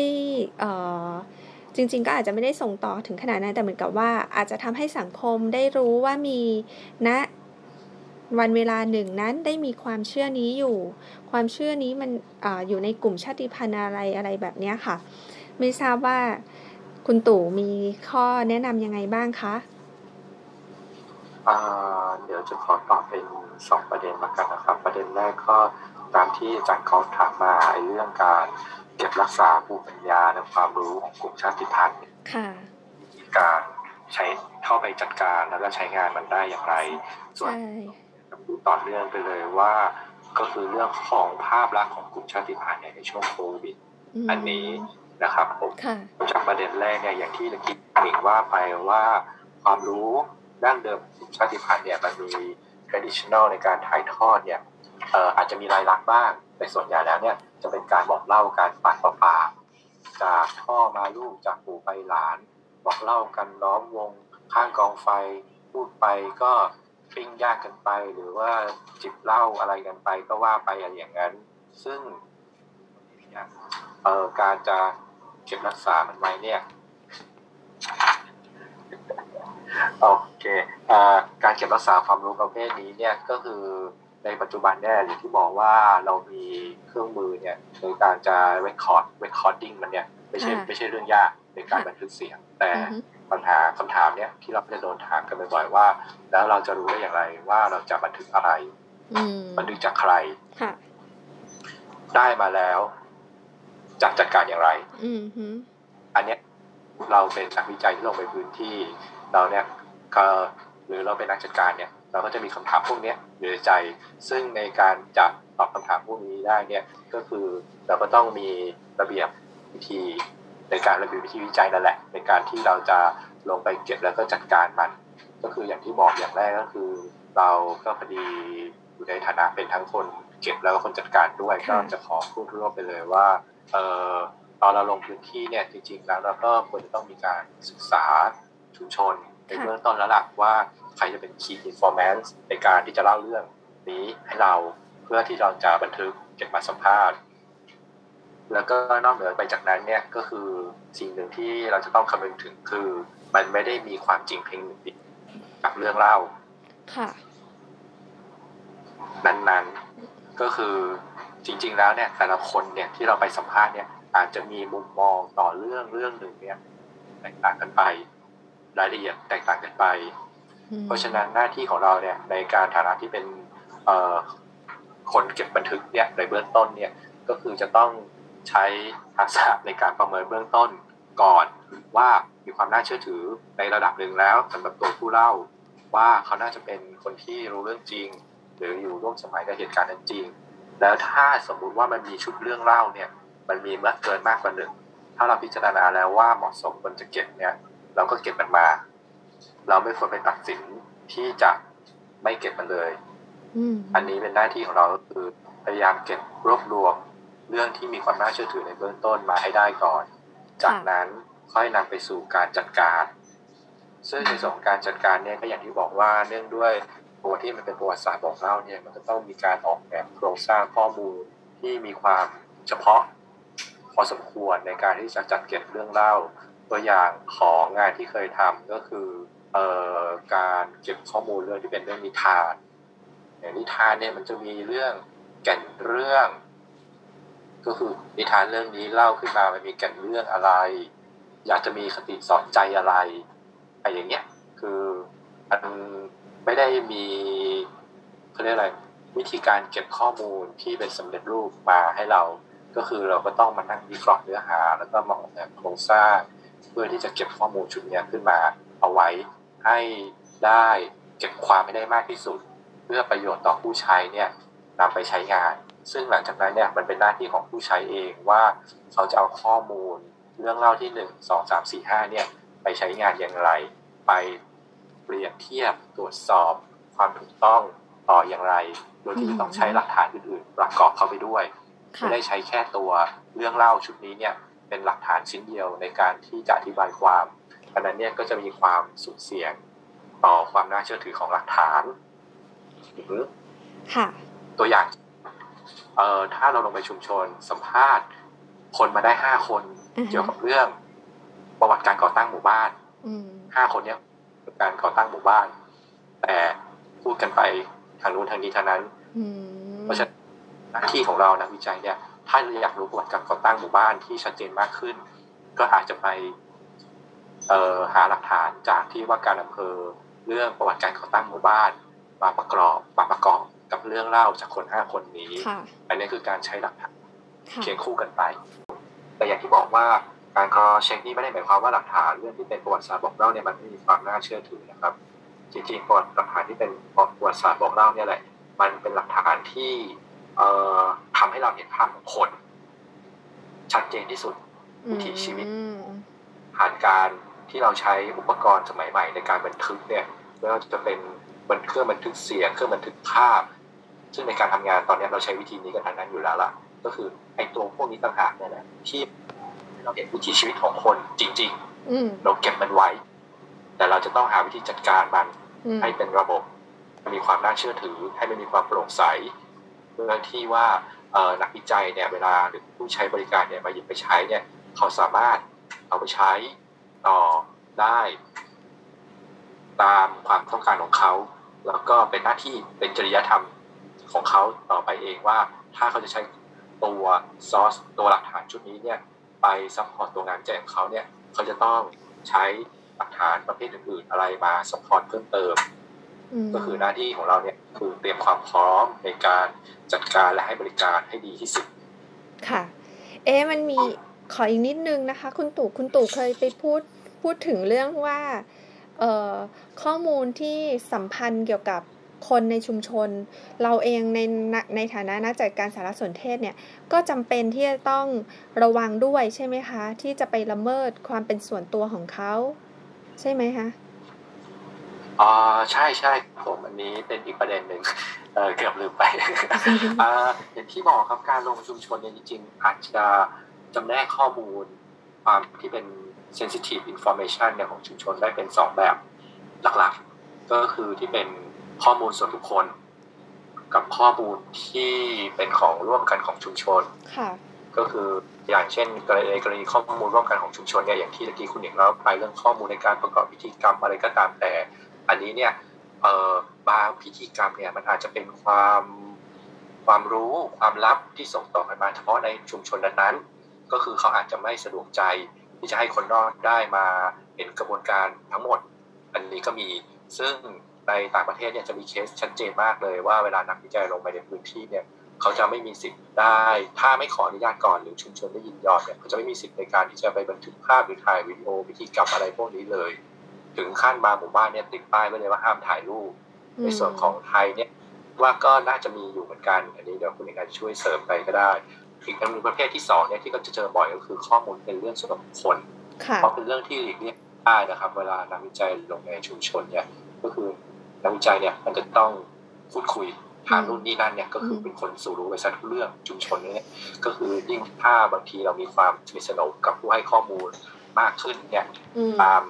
จริง ๆ ก็อาจจะไม่ได้ส่งต่อถึงขนาดนั้น แต่เหมือนกับว่าอาจจะทำให้สังคมได้รู้ว่ามีณวันเวลาหนึ่งนั้นได้มีความเชื่อนี้อยู่ ความเชื่อนี้มันออยู่ในกลุ่มชาติพันธุ์อะไรอะไรแบบนี้ค่ะ ไม่ทราบว่าคุณตู่มีข้อแนะนำยังไงบ้างคะเดี๋ยวจะขอตอบเป็นสองประเด็นละกันนะครับ ประเด็นแรกก็ ตามที่อาจารย์เขาถามมาไอ้เรื่องการเก็บรักษาภูมิปัญญาและความรู้ของกลุ่มชาติพันธุ์ค่ะการใช้เข้าไปจัดการแล้วก็ใช้งานมันได้อย่างไร ส่วนใช่ต่อเนื่องไปเลยว่าก็คือเรื่องของภาพลักษณ์ของกลุ่มชาติพันธุ์เนี่ยในช่วงโควิดมอันนี้นะครับผมค่ะจากประเด็นแรกเนี่ยอย่างที่ตะกี้หนิงว่าไปว่าความรู้ดั้งเดิมของชาติพันธุ์เนี่ยมันมี traditional ในการถ่ายทอดเนี่ยเอาจจะมีลายลักษณ์บ้างแต่ส่วนใหญ่แล้วเนี่ยจะเป็นการบอกเล่าการปากต่อปากจากพ่อมาลูกจากปู่ไปหลาน บอกเล่ากันล้อมวงข้างกองไฟพูดไปก็ปิ้งย่างกันไป หรือว่าจิบเหล้าอะไรกันไปก็ว่าไปอะไรอย่างนั้น ซึ่งเอ่อการจะเก็บรักษามันไว้เนี่ยโอเคเอ่อการเก็บรักษาความรู้ประเภทนี้เนี่ยก็คือ ในปัจจุบันเนี่ยอย่างที่บอกว่าเรามีเครื่องมือเนี่ยในการจะ record recording มันเนี่ยไม่ใช่ค่ะไม่ใช่เรื่องยากในการบันทึกเสียง แต่อือฮึปัญหาคำถามเนี่ยที่เราจะโดนถามกันบ่อยๆว่า แล้วเราจะรู้ได้อย่างไรว่าเราจะบันทึกอะไรอืมบันทึกจากใครค่ะได้มาแล้วจะจัดการอย่างไรอืมฮึอันเนี้ยเราเป็นนักวิจัยที่ลงไปพื้นที่ เราเนี่ยก็หรือเราเป็นนักจัดการเนี่ย เราก็จะมีคำถามพวกเนี้ยอยู่ในใจ ซึ่งในการจะตอบคำถามพวกนี้ได้เนี่ยก็คือเราก็ต้องมีระเบียบวิธีในการระเบียบวิธีวิจัยนั่นแหละ ในการที่เราจะลงไปเก็บแล้วก็จัดการมัน ก็คืออย่างที่บอกอย่างแรกก็คือ เราก็พอดีอยู่ในฐานะเป็นทั้งคนเก็บแล้วก็คนจัดการด้วยก็จะขอพูดร่วมไปเลยว่าเออตอนเราลงพื้นที่เนี่ยจริงๆแล้วเราก็ควรจะต้องมีการศึกษาชุมชนในเบื้องต้นแล้วล่ะว่า ใครจะเป็น key informant ในการที่จะเล่าเรื่องนี้ให้เราเพื่อที่เราจะบันทึกเก็บมาสัมภาษณ์ แล้วก็นอกเหนือไปจากนั้นเนี่ยก็คือสิ่งหนึ่งที่เราจะต้องคำนึงถึงคือ มันไม่ได้มีความจริงเพียงหนึ่งเดียวกับเรื่องเล่าค่ะ นั้นๆก็คือจริง ๆ แล้วเนี่ยแต่ละคนเนี่ยที่เราไปสัมภาษณ์เนี่ย อาจจะมีมุมมองต่อเรื่องเรื่องหนึ่งเนี่ยแตกต่างกันไป รายละเอียดแตกต่างกันไป เพราะฉะนั้นหน้าที่ของเราเนี่ยในการฐานะที่เป็นเอคนเก็บบันทึกเนี่ยในเบื้องต้นเนี่ยก็คือจะต้องใช้ทักษะในการประเมินเบื้องต้นก่อนว่ามีความน่าเชื่อถือในระดับหนึ่งแล้วสำหรับตัวผู้เล่าว่าเขาน่าจะเป็นคนที่รู้เรื่องจริง หรืออยู่ร่วมสมัยกับเหตุการณ์นั้นจริง แล้วถ้าสมมุติว่ามันมีชุดเรื่องเล่าเนี่ยมันมีมากเกินมากกว่าหนึ่งถ้าเราพิจารณาแล้วว่าเหมาะสมควรจะเก็บเนี่ยเราก็เก็บมันมา เราไม่ควรไปตัดสินที่จะไม่เก็บมันเลยอืมอันนี้เป็นหน้าที่ของเราก็คือพยายามเก็บรวบรวมเรื่องที่มีความน่าเชื่อถือในเบื้องต้นมาให้ได้ก่อน จากนั้นค่อยนำไปสู่การจัดการ ซึ่งในส่วนของการจัดการเนี่ยก็อย่างที่บอกว่าเนื่องด้วยตัวที่มันเป็นประวัติศาสตร์บอกเล่าเนี่ยมันก็ต้องมีการออกแบบโครงสร้างข้อมูลที่มีความเฉพาะพอสมควรในการที่จะจัดเก็บเรื่องเล่าตัวอย่างของงานที่เคยทำก็คือเอ่อ การเก็บข้อมูลเรื่องที่เป็นเรื่องนิทานอย่างนิทานเนี่ยมันจะมีเรื่องแก่นเรื่อง ก็คือนิทานเรื่องนี้เล่าขึ้นมามันมีแก่นเรื่องอะไร อยากจะมีคติสอนใจอะไรอะไรอย่างเงี้ยคือมันไม่ได้มีเขาเรียกอะไรวิธีการเก็บข้อมูลที่เป็นสำเร็จรูปมาให้เรา ก็คือเราก็ต้องมานั่งวิเคราะห์เนื้อหา แล้วก็มาออกแบบโครงสร้าง เพื่อที่จะเก็บข้อมูลชุดนี้ขึ้นมาเอาไว้ ให้ได้เก็บความไม่ได้มากที่สุด เพื่อประโยชน์ต่อผู้ใช้เนี่ยนำไปใช้งาน ซึ่งหลังจากนั้นเนี่ยมันเป็นหน้าที่ของผู้ใช้เองว่าเขาจะเอาข้อมูลเรื่องเล่าที่หนึ่งสองสามสี่ห้าเนี่ยไปใช้งานอย่างไร ไปเปรียบเทียบตรวจสอบความถูกต้องต่ออย่างไร โดยที่จะต้องใช้หลักฐานอื่นๆ ประกอบเข้าไปด้วยค่ะไม่ได้ใช้แค่ตัวเรื่องเล่าชุดนี้เนี่ยเป็นหลักฐานชิ้นเดียวในการที่จะอธิบายความ เพราะฉะนั้นเนี่ยก็จะมีความสุ่มเสี่ยงต่อความน่าเชื่อถือของหลักฐานหรือค่ะตัวอย่างเอ่อถ้าเราลงไปชุมชนสัมภาษณ์ คนมาได้ห้าคนอือฮะเกี่ยวกับเรื่อง ประวัติการก่อตั้งหมู่บ้านอืมห้าคนเนี้ยการก่อตั้งหมู่บ้าน แต่พูดกันไปทางนู้นทางนี้ทางนั้นอืมเพราะฉะนั้นหน้าที่ของเรานักวิจัยเนี่ย ถ้าเราอยากรู้ประวัติการก่อตั้งหมู่บ้านที่ชัดเจนมากขึ้น ก็อาจจะไปเอ่อ หาหลักฐานจากที่ว่าการอำเภอเรื่องประวัติการก่อตั้งหมู่บ้านมาประกอบมาประกอบกับเรื่องเล่าจากคนห้าคนนี้ค่ะอันนี้คือการใช้หลักฐานค่ะเคียงคู่กันไป แต่อย่างที่บอกว่าการคอเช็คนี่ไม่ได้หมายความว่าหลักฐานเรื่องที่เป็นประวัติศาสตร์บอกเล่าเนี่ยมันไม่มีความน่าเชื่อถือนะครับ จริงๆประวัติหลักฐานที่เป็นประวัติศาสตร์บอกเล่าเนี่ยแหละ มันเป็นหลักฐานที่เอ่อทำให้เราเห็นภาพของคนชัดเจนที่สุดวิถีชีวิตอืมผ่านการ ที่เราใช้อุปกรณ์สมัยใหม่ในการบันทึกเนี่ยไม่ว่าจะเป็นบันเครื่องบันทึกเสียงเครื่องบันทึกภาพ ซึ่งในการทำงานตอนนี้เราใช้วิธีนี้กันทั้งนั้นอยู่แล้วล่ะ ก็คือไอ้ตัวพวกนี้ต่างหากเนี่ยแหละที่เราเห็นวิถีชีวิตของคนจริงอืมๆเราเก็บมันไว้ แต่เราจะต้องหาวิธีจัดการมันอืมให้เป็นระบบมีความน่าเชื่อถือ ให้มันมีความโปร่งใสเพื่อที่ว่าเอ่อนักวิจัยเนี่ยเวลาหรือผู้ใช้บริการเนี่ยมาหยิบไปใช้เนี่ยเขาสามารถเอาไปใช้ ต่อได้ตามความต้องการของเขา แล้วก็เป็นหน้าที่เป็นจริยธรรมของเขาต่อไปเองว่าถ้าเขาจะใช้ตัวซอสตัวหลักฐานชุดนี้เนี่ยไป support ตัวงานแจกของเขาเนี่ยเขาจะต้องใช้หลักฐานประเภทอื่นๆอะไรมา support เพิ่มเติมก็คือหน้าที่ของเราเนี่ยคือเตรียมความพร้อมในการจัดการและให้บริการให้ดีที่สุด ค่ะ เอ๊ะมันมี ขออีกนิดนึงนะคะ คุณตู่คุณตู่เคยไปพูดพูดถึงเรื่องว่าข้อมูลที่สัมพันธ์เกี่ยวกับคนในชุมชน เราเองในในฐานะนักจัดการสารสนเทศเนี่ย ก็จำเป็นที่จะต้องระวังด้วยใช่ไหมคะ ที่จะไปละเมิดความเป็นส่วนตัวของเขา ใช่ไหมคะอ่าใช่ใช่ผมอันนี้เป็นอีกประเด็นหนึ่งเเกือบลืมไปอ่าอย่างที่บอกครับการลงชุมชนเนี่ยจริงๆอาจจะ จำแนกข้อมูล ความที่เป็น sensitive information เนี่ยของชุมชนได้เป็นสองแบบหลักๆ ก็คือที่เป็นข้อมูลส่วนบุคคล กับข้อมูลที่เป็นของร่วมกันของชุมชนค่ะก็คืออย่างเช่นกรณีกรณีข้อมูลร่วมกันของชุมชนเนี่ยอย่างที่ตะกี้คุณหญิงเล่าไปเรื่องข้อมูลในการประกอบพิธีกรรมอะไรก็ตามแต่ อันนี้เนี่ยเอ่อบางพิธีกรรมเนี่ยมันอาจจะเป็นความความรู้ความลับที่ส่งต่อกันมาเฉพาะในชุมชนนั้นๆ ก็คือเขาอาจจะไม่สะดวกใจที่จะให้คนนอกได้มาเห็นกระบวนการทั้งหมด อันนี้ก็มีซึ่งในต่างประเทศเนี่ยจะมีเคสชัดเจนมากเลยว่าเวลานักวิจัยลงไปในพื้นที่เนี่ยเขาจะไม่มีสิทธิ์ได้ ถ้าไม่ขออนุญาตก่อนหรือชุมชนได้ยินยอมเนี่ยเขาจะไม่มีสิทธิ์ในการที่จะไปบันทึกภาพหรือถ่ายวิดีโอพิธีกรรมอะไรพวกนี้เลย ถึงขั้นบางหมู่บ้านเนี่ยติดป้ายไว้เลยว่าห้ามถ่ายรูปในส่วนของไทยเนี่ยว่าก็น่าจะมีอยู่เหมือนกัน อันนี้เดี๋ยวคุณเอกาจจะช่วยเสริมไปก็ได้ อีกอันหนึงประเภทที่สองเนี่ยที่ก็จะเจอบ่อยก็คือข้อมูลเป็นเรื่องส่วนบุคคลค่ะเพราะเป็นเรื่องที่หลีกเลี่ยงไม่ได้นะครับ เวลานักวิจัยลงในชุมชนเนี่ยก็คือนักวิจัยเนี่ยมันจะต้องพูดคุยทางนู่นนี่นั่นเนี่ยก็คือเป็นคนสู่รู้ไปซะทุกเรื่องชุมชนเนี่ยก็คือยิ่งถ้าบางทีเรามีความสนิทสนมกับผู้ให้ข้อมูลมากขึ้นเนี่ยอืมตาม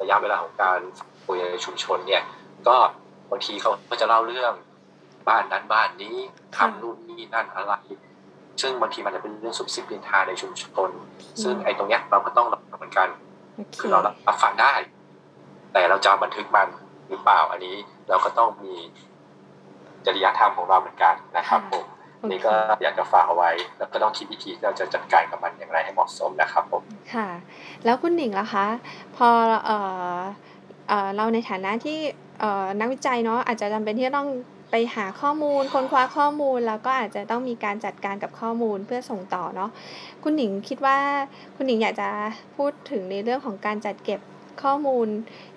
ระยะเวลาของการคุยในชุมชนเนี่ย ก็บางทีเขาก็จะเล่าเรื่องบ้านนั้นบ้านนี้ทำนู่นนี่นั่นอะไร ซึ่งบางทีมันจะเป็นเรื่องสุบสิบลินทาในชุมชน ซึ่งไอ้ตรงเนี้ยเราก็ต้องรับเหมือนกันโอเคคือเรารับฟังได้ แต่เราจะบันทึกมันหรือเปล่าอันนี้เราก็ต้องมีจริยธรรมของเราเหมือนกันนะครับผมโอเคนี่ก็อยากจะฝากเอาไว้ แล้วก็ต้องคิดวิธีที่เราจะจัดการกับมันอย่างไรให้เหมาะสมนะครับผมค่ะ แล้วคุณหนิงล่ะคะ พอเอ่อเอ่อเราในฐานะที่เอ่อนักวิจัยเนาะอาจจะจำเป็นที่จะต้อง ไปหาข้อมูลค้นคว้าข้อมูลแล้วก็อาจจะต้องมีการจัดการกับข้อมูลเพื่อส่งต่อเนาะคุณหนิงคิดว่าคุณหนิงอยากจะพูดถึงในเรื่องของการจัดเก็บข้อมูล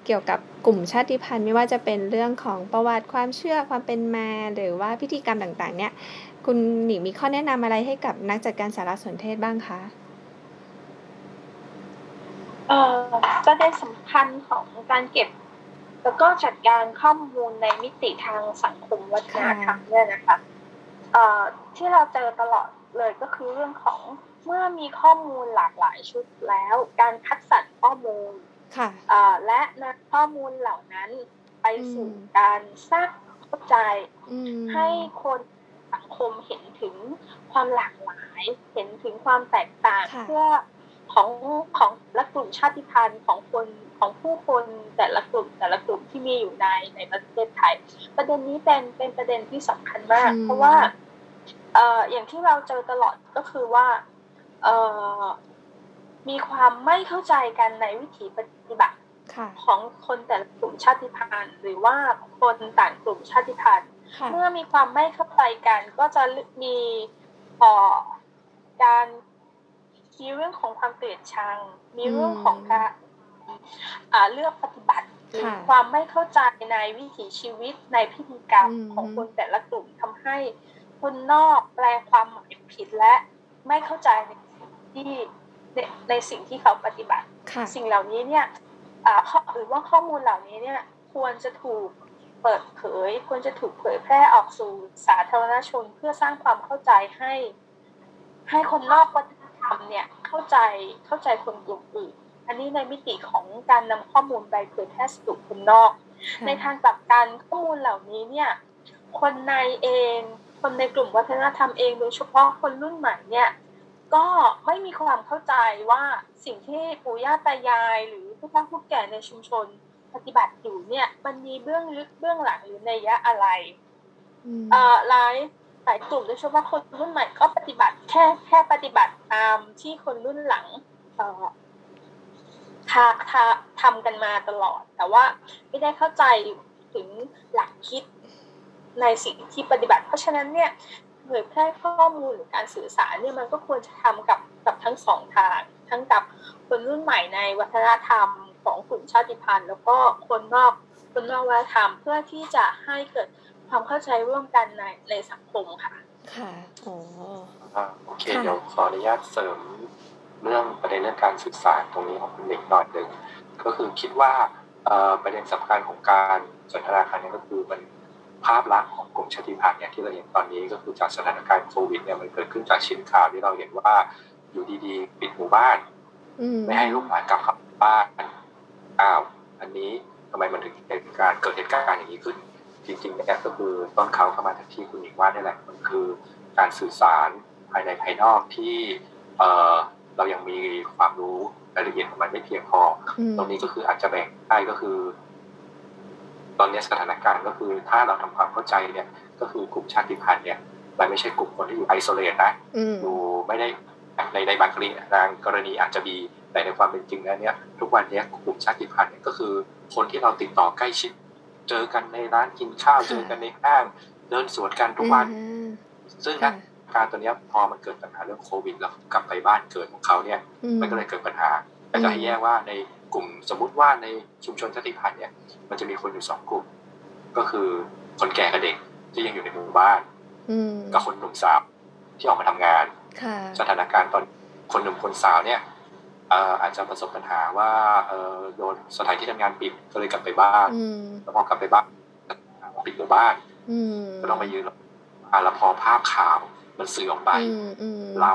เกี่ยวกับกลุ่มชาติพันธุ์ ไม่ว่าจะเป็นเรื่องของประวัติความเชื่อความเป็นมา หรือว่าพิธีกรรมต่างๆ เนี่ย คุณหนิงมีข้อแนะนำอะไรให้กับนักจัดการสารสนเทศบ้างคะเออประเด็นสำคัญของการเก็บ แล้วก็จัดการข้อมูลในมิติทางสังคมวัฒนธรรมเนี่ยนะคะเอ่อที่เราเจอตลอดเลยก็คือเรื่องของเมื่อมีข้อมูลหลากหลายชุดแล้ว การคัดสรรข้อมูลค่ะเอ่อและนำข้อมูลเหล่านั้นไปสู่อืมการสร้างความเข้าใจอืมให้คนสังคมเห็นถึงความหลากหลาย เห็นถึงความแตกต่างค่ะเพื่อของของแต่ละกลุ่มชาติพันธุ์ของคน ของผู้คนแต่ละกลุ่มแต่ละกลุ่มที่มีอยู่ในในประเทศไทย ประเด็นนี้เป็นเป็นประเด็นที่สำคัญมากอืมเพราะว่าเอ่ออย่างที่เราเจอตลอดก็คือว่าเอ่อมีความไม่เข้าใจกันในวิถีปฏิบัติค่ะของคนแต่ละกลุ่มชาติพันธุ์ หรือว่าคนต่างกลุ่มชาติพันธุ์ค่ะเมื่อมีความไม่เข้าใจกันก็จะมีเอ่อการมีเรื่องของความเกลียดชัง มีเรื่องของการอ่า เลือกปฏิบัติหรือค่ะความไม่เข้าใจในวิถีชีวิตในพิธีกรรมอืมของคนแต่ละกลุ่มทำให้คนนอกแปลความหมายผิดและไม่เข้าใจในสิ่งที่ในในสิ่งที่เขาปฏิบัติค่ะสิ่งเหล่านี้เนี่ยอ่าข้อหรือว่าข้อมูลเหล่านี้เนี่ยควรจะถูกเปิดเผย ควรจะถูกเผยแพร่ออกสู่สาธารณชนเพื่อสร้างความเข้าใจให้ ให้คนนอกวัฒนธรรมเนี่ยเข้าใจเข้าใจคนกลุ่มอื่น อันนี้ในมิติของการนำข้อมูลไปเผยแพร่สู่คนนอก ในทางกลับกันข้อมูลเหล่านี้เนี่ยคนในเอง คนในกลุ่มวัฒนธรรมเองโดยเฉพาะคนรุ่นใหม่เนี่ยก็ไม่มีความเข้าใจว่าสิ่งที่ปู่ย่าตายาย หรือผู้เฒ่าผู้แก่ในชุมชนปฏิบัติอยู่เนี่ยมันมีเบื้องลึกเบื้องหลังหรือในยยะอะไรอืมเอ่อหลายหลายกลุ่มโดยเฉพาะคนรุ่นใหม่ก็ปฏิบัติแค่แค่ปฏิบัติตามที่คนรุ่นหลังเอ่อ ทาทาทำกันมาตลอด แต่ว่าไม่ได้เข้าใจถึงหลักคิดในสิ่งที่ปฏิบัติ เพราะฉะนั้นเนี่ยเผยแพร่ข้อมูลหรือการสื่อสารเนี่ยมันก็ควรจะทำกับกับทั้งสองทาง ทั้งกับคนรุ่นใหม่ในวัฒนธรรมของกลุ่มชาติพันธุ์ แล้วก็คนนอกคนนอกวัฒนธรรมเพื่อที่จะให้เกิดความเข้าใจร่วมกันในในสังคมค่ะ ค่ะ โอ้อ่าโอเคค่ะเดี๋ยวขออนุญาตเสริม เรื่องประเด็นเรื่องการสื่อสารตรงนี้ของคุณเด็กหน่อยหนึ่งก็คือคิดว่าเอ่อประเด็นสำคัญของการสนทนาครั้งนี้ก็คือมันภาพลักษณ์ของกลุ่มชาติพันธุ์เนี่ยที่เราเห็นตอนนี้ก็คือจากสถานการณ์โควิดเนี่ยมันเกิดขึ้นจากชิ้นข่าวที่เราเห็นว่าอยู่ดีๆ ปิดหมู่บ้านอืมไม่ให้ลูกหลานกลับเข้าบ้านอ้าวอันนี้ทำไมมันถึงเหตุการณ์เกิดเหตุการณ์อย่างนี้ขึ้น จริงๆเนี่ยก็คือต้นเขาเข้ามาจากที่คุณหญิงว่านี่แหละมันคือการสื่อสารภายในภายนอกที่ เออเรายังมีความรู้รายละเอียดของมันไม่เพียงพออืมตรงนี้ก็คืออาจจะแบ่งได้ก็คือ ตอนนี้สถานการณ์ก็คือถ้าเราทำความเข้าใจเนี่ย ก็คือกลุ่มชาติพันธุ์เนี่ยมันไม่ใช่กลุ่มคนที่อยู่ไอโซเลตนะอืมอยู่ไม่ได้ในในบางกรณีบางกรณีอาจจะมีแต่ในความเป็นจริงแล้วเนี่ย ทุกวันเนี้ยกลุ่มชาติพันธุ์เนี่ยก็คือคนที่เราติดต่อใกล้ชิด เจอกันในร้านกินข้าวเจอกันในห้าง เดินสวนกันทุกวันอืมซึ่งค่ะนะ การตัวเนี้ยพอมันเกิดปัญหาเรื่องโควิด แล้วกลับไปบ้านเกิดของเขาเนี่ยอืมมันก็เลยเกิดปัญหาแต่จะให้แยกว่าในกลุ่มสมมุติว่าในชุมชนชาติพันธุ์เนี่ย มันจะมีคนอยู่สองกลุ่ม ก็คือคนแก่กับเด็กที่ยังอยู่ในหมู่บ้านอืมกับคนหนุ่มสาวที่ออกมาทำงานค่ะสถานการณ์ตอนคนหนุ่มคนสาวเนี่ยเอ่ออาจจะประสบปัญหาว่าเอ่อโดนสถานที่ทำงานปิดก็เลยกลับไปบ้านอืมแล้วพอกลับไปบ้านปิดหมู่บ้านอืมก็ต้องมายืนอ่าแล้วพอภาพข่าว มันสื่อออกไปอืมอืมเรา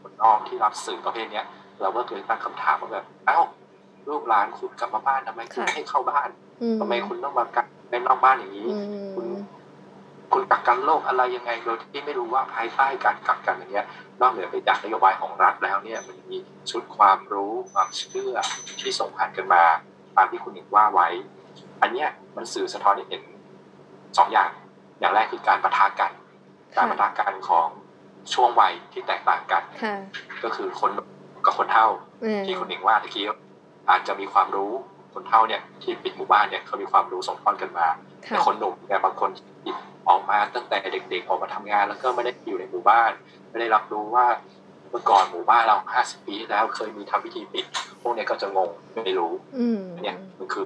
คนนอกที่รับสื่อประเภทเนี้ย เราก็เคยตั้งคำถามว่าแบบเอ้าลูกหลานคุณกลับมาบ้านทำไมคุณไม่ให้เข้าบ้านอืมทำไมคุณต้องมากักในนอกบ้านอย่างนี้อืคุณมคุณกักกันโรคอะไรยังไงโดยที่ไม่รู้ว่าภายใต้การกักกันอย่างเงี้ย นอกเหนือไปจากนโยบายของรัฐแล้วเนี่ย มันมีชุดความรู้ความเชื่อที่ส่งผ่านกันมาตามที่คุณหญิงว่าไว้ อันเนี้ยมันสื่อสะท้อนให้เห็นสองอย่าง อย่างแรกคือการปะทะกัน การปะทะกันของช่วงวัยที่แตกต่างกันค่ะก็คือคนกับคนเฒ่าเออที่คุณหนิงว่าตะกี้อาจจะมีความรู้คนเฒ่าเนี่ยที่ปิดหมู่บ้านเนี่ยเขามีความรู้ส่งทอดกันมาค่ะแต่คนหนุ่มเนี่ยบางคนที่ออกมาตั้งแต่เด็กๆออกมาทำงาน แล้วก็ไม่ได้อยู่ในหมู่บ้าน ไม่ได้รับรู้ว่าเมื่อก่อนหมู่บ้านเรา50ปีที่แล้วเคยมีทำพิธีปิด พวกเนี้ยก็จะงงไม่รู้อืมเนี่ยมันคือ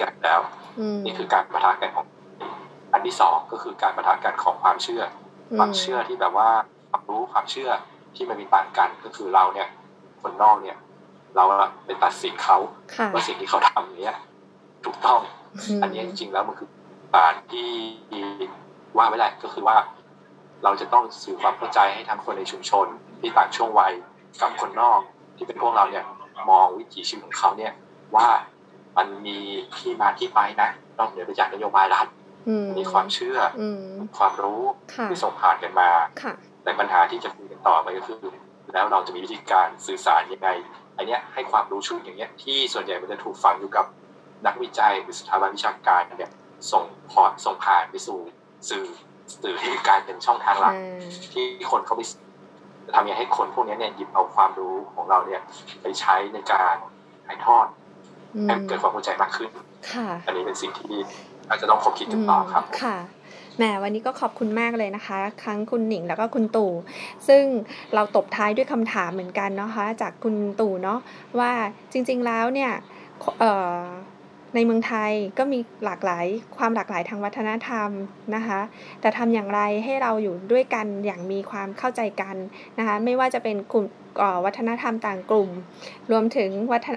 การแล้วอืมนี่คือการประทะกันของ อันที่สองก็คือการประทะกันของความเชื่อ ความเชื่อที่แบบว่าความรู้ความเชื่อที่มันมีต่างกันก็คือเราเนี่ย คนนอกเนี่ย เราอะไปตัดสินเขาค่ะว่าสิ่งที่เขาทำเนี้ยถูกต้อง อันนี้จริงๆแล้วมันคือสารที่ว่าไม่แหละก็คือว่า เราจะต้องสื่อความเข้าใจให้ทั้งคนในชุมชน ที่ต่างช่วงวัยกับคนนอกที่เป็นพวกเราเนี่ย มองวิถีชีวิตของเขาเนี่ยว่ามันมีที่มาที่ไปนะนอกเหนือไปจากนโยบายรัฐอื มมีความเชื่ออืมความรู้ค่ะที่ส่งผ่านกันมาค่ะแต่ปัญหาที่จะคุยกันต่อไปก็คือแล้วเราจะมีวิธีการสื่อสารยังไงอันเนี้ยให้ความรู้ชุดอย่างเงี้ยที่ส่วนใหญ่มันจะถูกฝังอยู่กับนักวิจัยหรือสถาบันวิชาการเนี่ยส่งพอร์ตส่งผ่านไปสู่สื่อสื่อที่กลายเป็นช่องทางหลักอ่าที่คนเขาไปจะทำยังไงให้คนพวกนี้เนี่ยหยิบเอาความรู้ของเราเนี่ยไปใช้ในการถ่ายทอดอืมให้เกิดความเข้าใจมากขึ้นค่ะอันนี้เป็นสิ่งที่ อาจจะต้องคบคิดกันต่อครับค่ะแหมวันนี้ก็ขอบคุณมากเลยนะคะทั้งคุณหนิงแล้วก็คุณตู่ ซึ่งเราตบท้ายด้วยคำถามเหมือนกันเนาะคะจากคุณตู่เนาะว่าจริง ๆแล้วเนี่ยในเมืองไทยก็มีหลากหลายความหลากหลายทางวัฒนธรรมนะคะ แต่ทำอย่างไรให้เราอยู่ด้วยกันอย่างมีความเข้าใจกันนะคะ ไม่ว่าจะเป็นกลุ่มวัฒนธรรมต่างกลุ่ม รวมถึงวัฒน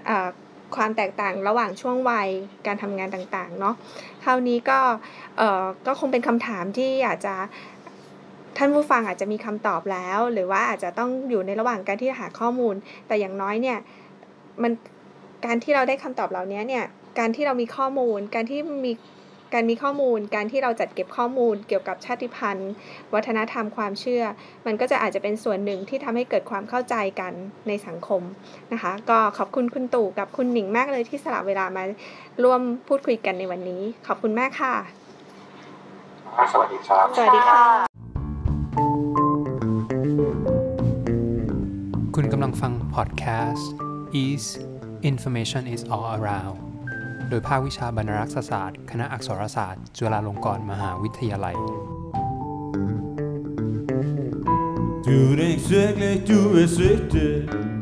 ความแตกต่างระหว่างช่วงวัยการทำงานต่างๆเนาะคราวนี้ก็เอ่อก็คงเป็นคำถามที่อาจจะท่านผู้ฟังอาจจะมีคำตอบแล้ว หรือว่าอาจจะต้องอยู่ในระหว่างการที่หาข้อมูล แต่อย่างน้อยเนี่ยมันการที่เราได้คำตอบเหล่านี้เนี่ยการที่เรามีข้อมูล การที่มี การมีข้อมูล การที่เราจัดเก็บข้อมูลเกี่ยวกับชาติพันธุ์ วัฒนธรรมความเชื่อ มันก็จะอาจจะเป็นส่วนหนึ่งที่ทำให้เกิดความเข้าใจกันในสังคมนะคะ ก็ขอบคุณคุณตู่กับคุณหนิงมากเลยที่สละเวลามาร่วมพูดคุยกันในวันนี้ ขอบคุณมากค่ะ สวัสดีครับ สวัสดีค่ะ คุณกำลังฟังพอดแคสต์ is information is all around โดยภาควิชาบรรณรักษศาสตร์ คณะอักษรศาสตร์ จุฬาลงกรณ์มหาวิทยาลัย Du er ikke svært, du er sødt